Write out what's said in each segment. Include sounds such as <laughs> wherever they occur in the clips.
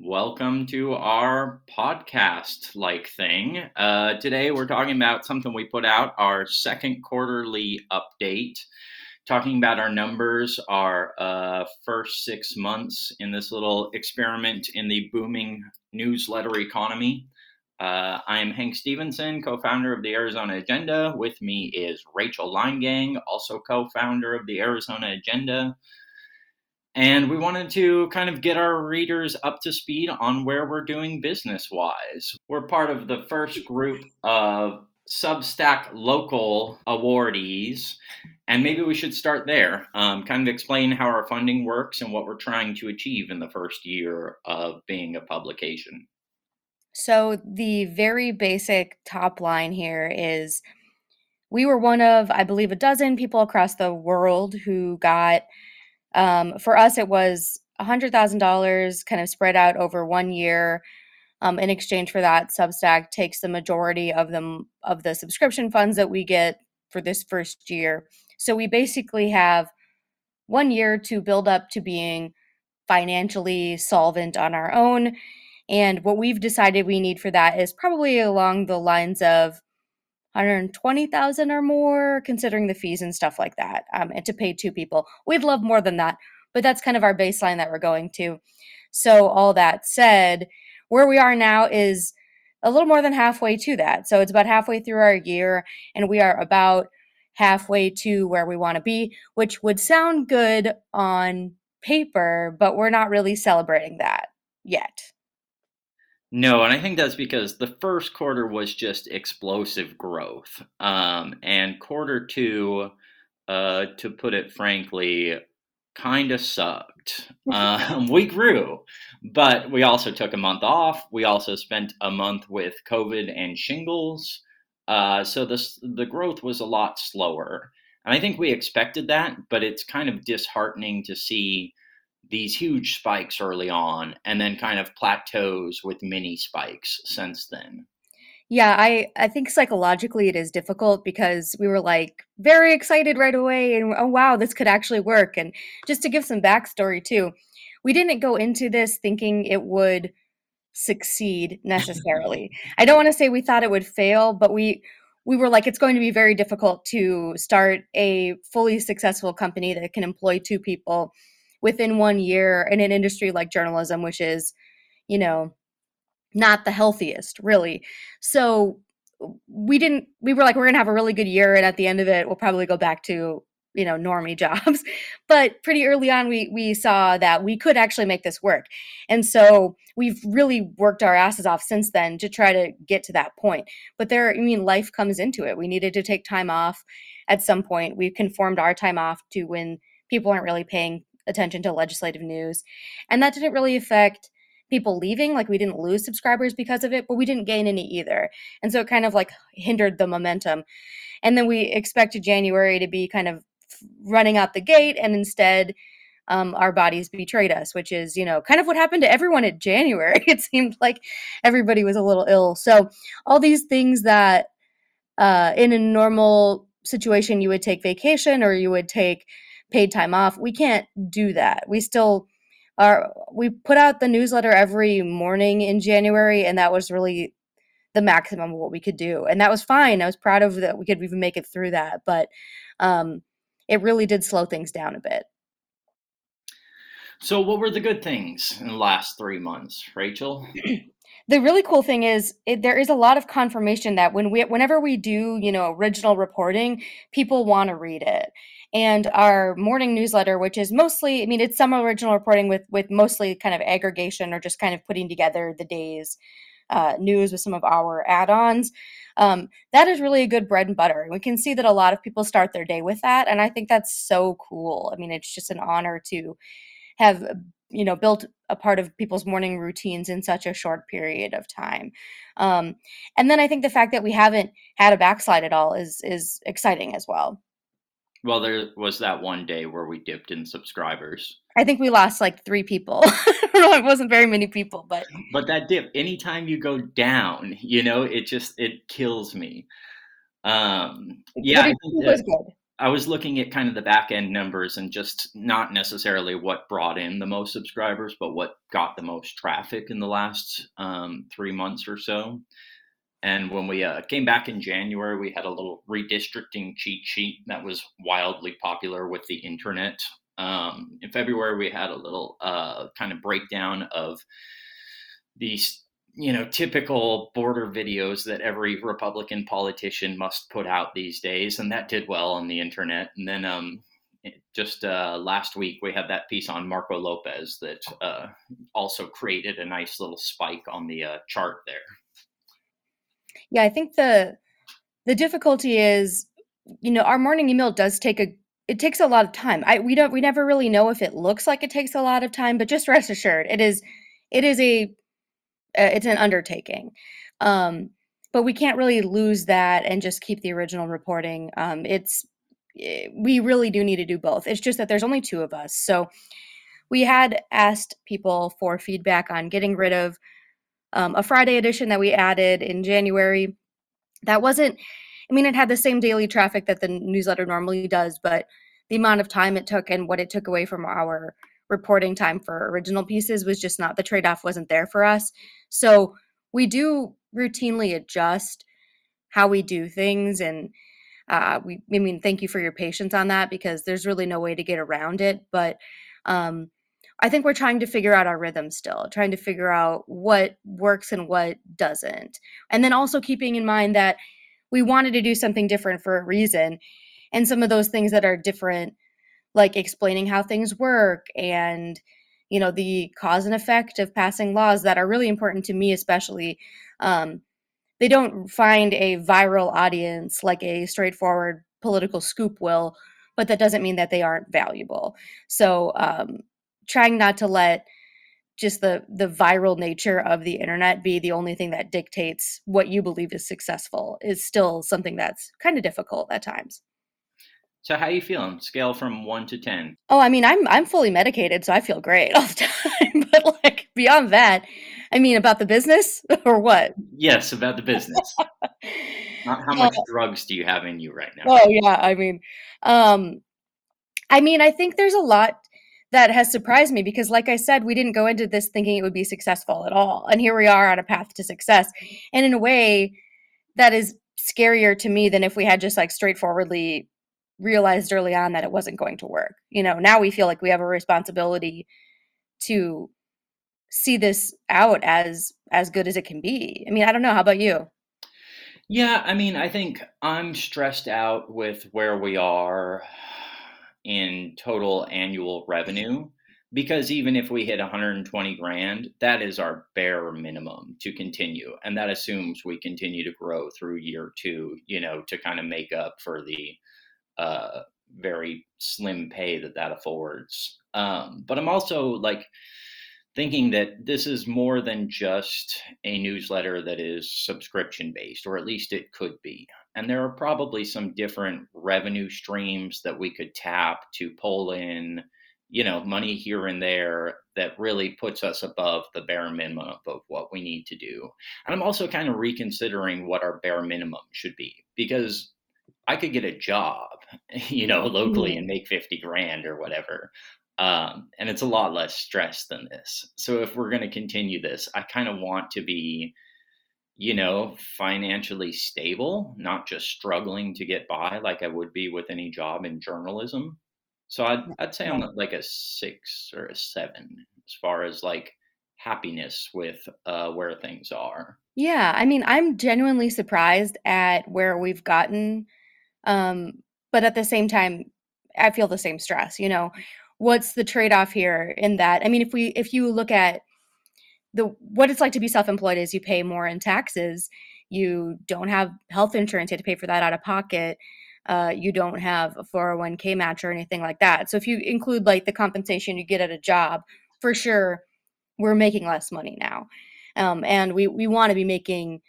Welcome to our podcast like thing. Uh, today we're talking about something we put out our second quarterly update, talking about our numbers, our uh, first six months in this little experiment in the booming newsletter economy. Uh, I'm Hank Stephenson, co founder of the Arizona Agenda. With me is Rachel Leingang, also co founder of the Arizona Agenda. And we wanted to kind of get our readers up to speed on where we're doing business wise. We're part of the first group of Substack local awardees. And maybe we should start there, um, kind of explain how our funding works and what we're trying to achieve in the first year of being a publication. So, the very basic top line here is we were one of, I believe, a dozen people across the world who got um, for us, it was $100,000 kind of spread out over one year. Um, in exchange for that, Substack takes the majority of them of the subscription funds that we get for this first year. So we basically have one year to build up to being financially solvent on our own. And what we've decided we need for that is probably along the lines of 120,000 or more, considering the fees and stuff like that, um, and to pay two people. We'd love more than that, but that's kind of our baseline that we're going to. So, all that said, where we are now is a little more than halfway to that. So, it's about halfway through our year, and we are about halfway to where we want to be, which would sound good on paper, but we're not really celebrating that yet. No, and I think that's because the first quarter was just explosive growth. Um, and quarter two, uh, to put it frankly, kind of sucked. <laughs> Um, we grew, but we also took a month off. We also spent a month with COVID and shingles. Uh, so this, the growth was a lot slower. And I think we expected that, but it's kind of disheartening to see these huge spikes early on and then kind of plateaus with mini spikes since then. Yeah, I I think psychologically it is difficult because we were like very excited right away and oh wow, this could actually work. And just to give some backstory too, we didn't go into this thinking it would succeed necessarily. <laughs> I don't want to say we thought it would fail, but we we were like it's going to be very difficult to start a fully successful company that can employ two people within one year in an industry like journalism, which is, you know, not the healthiest, really. So we didn't, we were like, we're going to have a really good year. And at the end of it, we'll probably go back to, you know, normie <laughs> jobs. But pretty early on, we, we saw that we could actually make this work. And so we've really worked our asses off since then to try to get to that point. But there, I mean, life comes into it. We needed to take time off at some point. We conformed our time off to when people aren't really paying attention to legislative news. And that didn't really affect people leaving. Like we didn't lose subscribers because of it, but we didn't gain any either. And so it kind of like hindered the momentum. And then we expected January to be kind of running out the gate, and instead, um, our bodies betrayed us, which is, you know, kind of what happened to everyone in January. <laughs> It seemed like everybody was a little ill. So, all these things that uh, in a normal situation you would take vacation or you would take paid time off. We can't do that. We still are we put out the newsletter every morning in January and that was really the maximum of what we could do. And that was fine. I was proud of that we could even make it through that, but um it really did slow things down a bit. So what were the good things in the last 3 months, Rachel? <clears throat> the really cool thing is it, there is a lot of confirmation that when we whenever we do you know original reporting people want to read it. And our morning newsletter which is mostly i mean it's some original reporting with with mostly kind of aggregation or just kind of putting together the day's uh, news with some of our add-ons um, that is really a good bread and butter. We can see that a lot of people start their day with that and i think that's so cool. I mean it's just an honor to have you know built a part of people's morning routines in such a short period of time. Um, and then i think the fact that we haven't had a backslide at all is is exciting as well. Well there was that one day where we dipped in subscribers. I think we lost like three people. <laughs> It wasn't very many people but but that dip anytime you go down you know it just it kills me. Um yeah it, it was good I was looking at kind of the back end numbers and just not necessarily what brought in the most subscribers, but what got the most traffic in the last um, three months or so. And when we uh, came back in January, we had a little redistricting cheat sheet that was wildly popular with the internet. Um, in February, we had a little uh, kind of breakdown of these, you know, typical border videos that every Republican politician must put out these days, and that did well on the internet. And then um, just uh, last week, we had that piece on Marco Lopez that uh, also created a nice little spike on the uh, chart there. Yeah, I think the the difficulty is, you know, our morning email does take a it takes a lot of time. I we don't we never really know if it looks like it takes a lot of time, but just rest assured, it is it is a it's an undertaking. Um, but we can't really lose that and just keep the original reporting. Um, it's eh, we really do need to do both. It's just that there's only two of us, so we had asked people for feedback on getting rid of um, a Friday edition that we added in January. That wasn't, I mean, it had the same daily traffic that the newsletter normally does, but the amount of time it took and what it took away from our reporting time for original pieces was just not the trade off wasn't there for us. So we do routinely adjust how we do things and uh, we I mean thank you for your patience on that because there's really no way to get around it but um, I think we're trying to figure out our rhythm still, trying to figure out what works and what doesn't. And then also keeping in mind that we wanted to do something different for a reason. And some of those things that are different, like explaining how things work and you know the cause and effect of passing laws that are really important to me especially um, they don't find a viral audience like a straightforward political scoop will but that doesn't mean that they aren't valuable so um, trying not to let just the the viral nature of the internet be the only thing that dictates what you believe is successful is still something that's kind of difficult at times. So how are you feeling? Scale from 1 to 10. Oh, I mean, I'm I'm fully medicated, so I feel great <laughs> all the time. but like beyond that, I mean about the business <laughs> or what? Yes, about the business. <laughs> Not how much uh, drugs do you have in you right now? Oh, yeah, I mean um I mean, I think there's a lot that has surprised me because like i said we didn't go into this thinking it would be successful at all and here we are on a path to success and in a way that is scarier to me than if we had just like straightforwardly realized early on that it wasn't going to work you know now we feel like we have a responsibility to see this out as as good as it can be. I mean i don't know how about you? Yeah i mean i think i'm stressed out with where we are in total annual revenue because even if we hit 120 grand that is our bare minimum to continue and that assumes we continue to grow through year two you know to kind of make up for the uh, very slim pay that that affords um, but i'm also like thinking that this is more than just a newsletter that is subscription based, or at least it could be. And there are probably some different revenue streams that we could tap to pull in, you know, money here and there that really puts us above the bare minimum of what we need to do. And I'm also kind of reconsidering what our bare minimum should be because I could get a job, <laughs> you know, locally mm-hmm. and make 50 grand or whatever. Um, and it's a lot less stress than this. So if we're going to continue this, I kind of want to be, you know, financially stable, not just struggling to get by like I would be with any job in journalism. So I'd, I'd say I'm like a six or a seven as far as like happiness with uh, where things are. Yeah, I mean, I'm genuinely surprised at where we've gotten. Um, but at the same time, I feel the same stress. You know, what's the trade-off here in that? I mean if we if you look at the what it's like to be self-employed is you pay more in taxes you don't have health insurance you have to pay for that out of pocket uh, you don't have a 401k match or anything like that. So if you include like the compensation you get at a job for sure we're making less money now. Um, and we we want to be making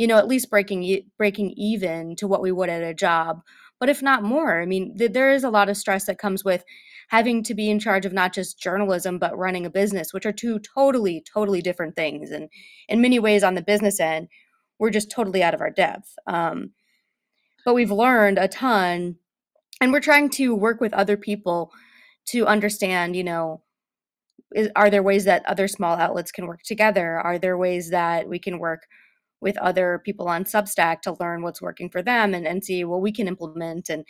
you know at least breaking breaking even to what we would at a job. But if not more i mean th- there is a lot of stress that comes with having to be in charge of not just journalism but running a business which are two totally totally different things. And in many ways on the business end we're just totally out of our depth. Um, but we've learned a ton and we're trying to work with other people to understand, you know, is, are there ways that other small outlets can work together? Are there ways that we can work with other people on Substack to learn what's working for them and, and see what we can implement? And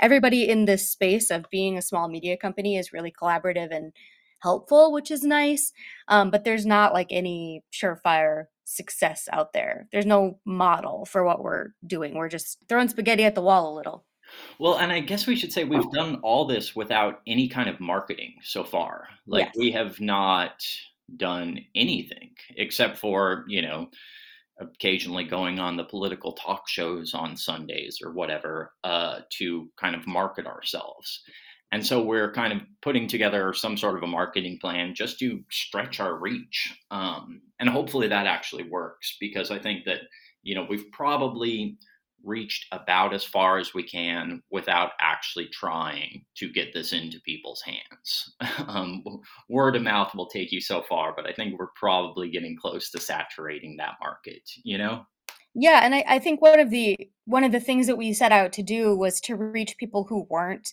everybody in this space of being a small media company is really collaborative and helpful, which is nice. Um, but there's not like any surefire success out there. There's no model for what we're doing. We're just throwing spaghetti at the wall a little. Well, and I guess we should say we've done all this without any kind of marketing so far. Like Yes. we have not done anything except for, you know, occasionally going on the political talk shows on Sundays or whatever uh, to kind of market ourselves. And so we're kind of putting together some sort of a marketing plan just to stretch our reach. Um, and hopefully that actually works because I think that, you know, we've probably reached about as far as we can without actually trying to get this into people's hands. <laughs> um, word of mouth will take you so far, but I think we're probably getting close to saturating that market, you know? Yeah, and I, I think one of the one of the things that we set out to do was to reach people who weren't,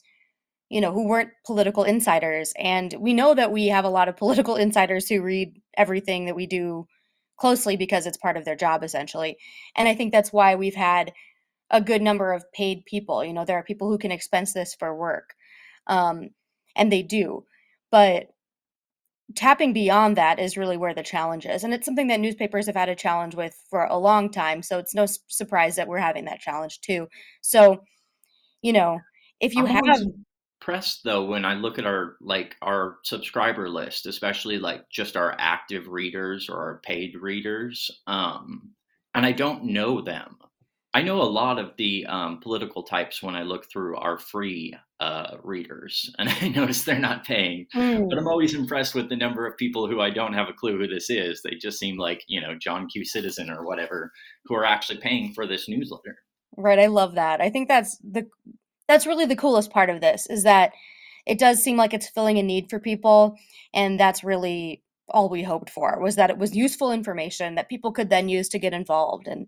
you know, who weren't political insiders. And we know that we have a lot of <laughs> political insiders who read everything that we do closely because it's part of their job essentially. And I think that's why we've had a good number of paid people. You know, there are people who can expense this for work, um, and they do. But tapping beyond that is really where the challenge is, and it's something that newspapers have had a challenge with for a long time. So it's no s- surprise that we're having that challenge too. So you know, if you I'm have, impressed though when I look at our like our subscriber list, especially like just our active readers or our paid readers, um, and I don't know them. I know a lot of the um, political types when I look through are free uh, readers, <laughs> and I notice they're not paying. But Mm, I'm always impressed with the number of people who I don't have a clue who this is. They just seem like you know John Q. Citizen or whatever, who are actually paying for this newsletter. right, I love that. I think that's the that's really the coolest part of this is that it does seem like it's filling a need for people, and that's really all we hoped for was that it was useful information that people could then use to get involved. And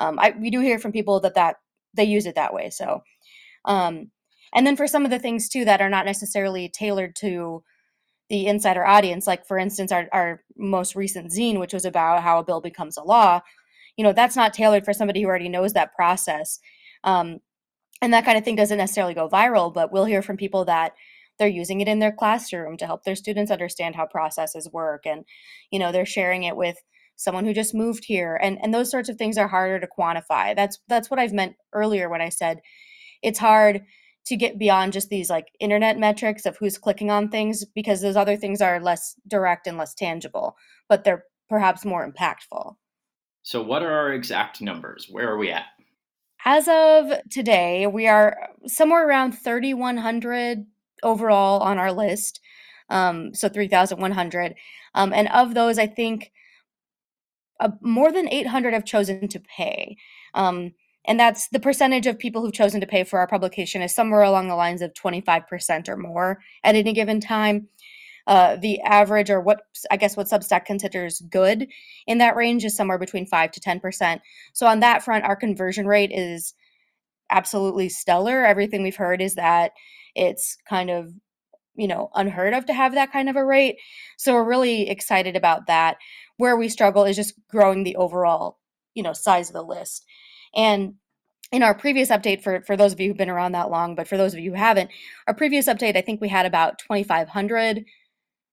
um, I we do hear from people that that they use it that way. So, um, and then for some of the things too that are not necessarily tailored to the insider audience, like for instance, our our most recent zine, which was about how a bill becomes a law, you know, that's not tailored for somebody who already knows that process. Um, and that kind of thing doesn't necessarily go viral, but we'll hear from people that they're using it in their classroom to help their students understand how processes work and you know they're sharing it with someone who just moved here and and those sorts of things are harder to quantify that's that's what i've meant earlier when i said it's hard to get beyond just these like internet metrics of who's clicking on things because those other things are less direct and less tangible but they're perhaps more impactful So, what are our exact numbers? Where are we at? As of today, we are somewhere around 3,100 overall on our list. Um, so 3,100. Um, and of those, I think uh, more than 800 have chosen to pay. Um, and that's the percentage of people who've chosen to pay for our publication is somewhere along the lines of 25% or more at any given time. Uh, the average, or what I guess what Substack considers good in that range, is somewhere between 5 to 10%. So on that front, our conversion rate is absolutely stellar. Everything we've heard is that it's kind of, you know, unheard of to have that kind of a rate. So we're really excited about that. Where we struggle is just growing the overall, you know, size of the list. And in our previous update for for those of you who've been around that long, but for those of you who haven't, our previous update I think we had about 2500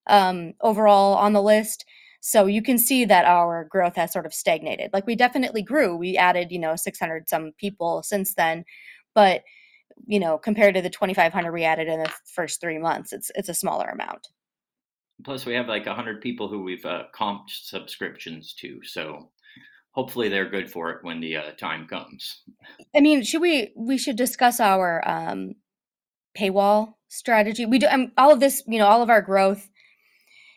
um overall on the list. So you can see that our growth has sort of stagnated. Like we definitely grew. We added, you know, 600 some people since then, but you know, compared to the 2500 we added in the first 3 months, it's it's a smaller amount. Plus, we have like 100 people who we've uh, comped subscriptions to. So, hopefully, they're good for it when the uh, time comes. I mean, should we we should discuss our um paywall strategy. We do um, all of this, you know, all of our growth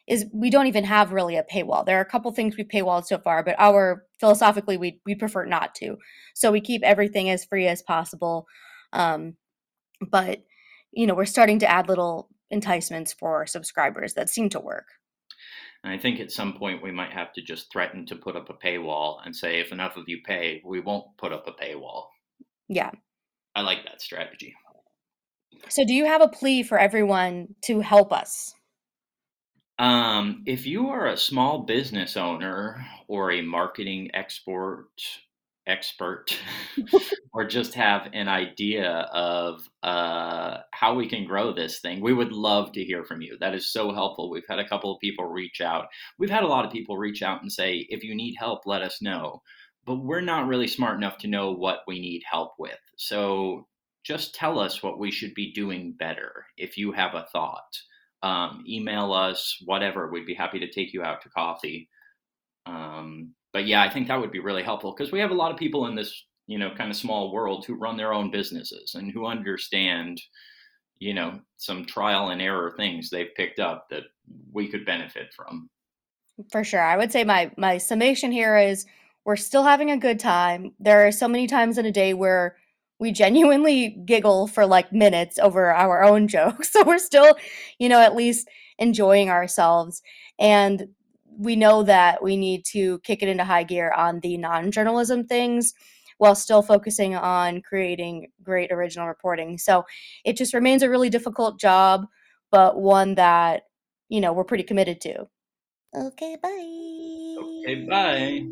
is we don't even have really a paywall. There are a couple things we paywalled so far, but our philosophically we we prefer not to. So we keep everything as free as possible. Um, but you know, we're starting to add little enticements for subscribers that seem to work. And I think at some point we might have to just threaten to put up a paywall and say, if enough of you pay, we won't put up a paywall. Yeah. I like that strategy. So, do you have a plea for everyone to help us? Um, if you are a small business owner or a marketing export expert <laughs> <laughs> or just have an idea of uh, how we can grow this thing, we would love to hear from you. That is so helpful. We've had a couple of people reach out. We've had a lot of people reach out and say, if you need help, let us know. But we're not really smart enough to know what we need help with. So just tell us what we should be doing better if you have a thought. Um, email us, whatever. We'd be happy to take you out to coffee. Um, but yeah, I think that would be really helpful because we have a lot of people in this, you know, kind of small world who run their own businesses and who understand, you know, some trial and error things they've picked up that we could benefit from. For sure. I would say my my summation here is we're still having a good time. There are so many times in a day where we genuinely giggle for like minutes over our own <laughs> jokes. So we're still, you know, at least enjoying ourselves. And we know that we need to kick it into high gear on the non journalism things while still focusing on creating great original reporting. So it just remains a really difficult job, but one that, you know, we're pretty committed to. Okay, bye. Okay, bye.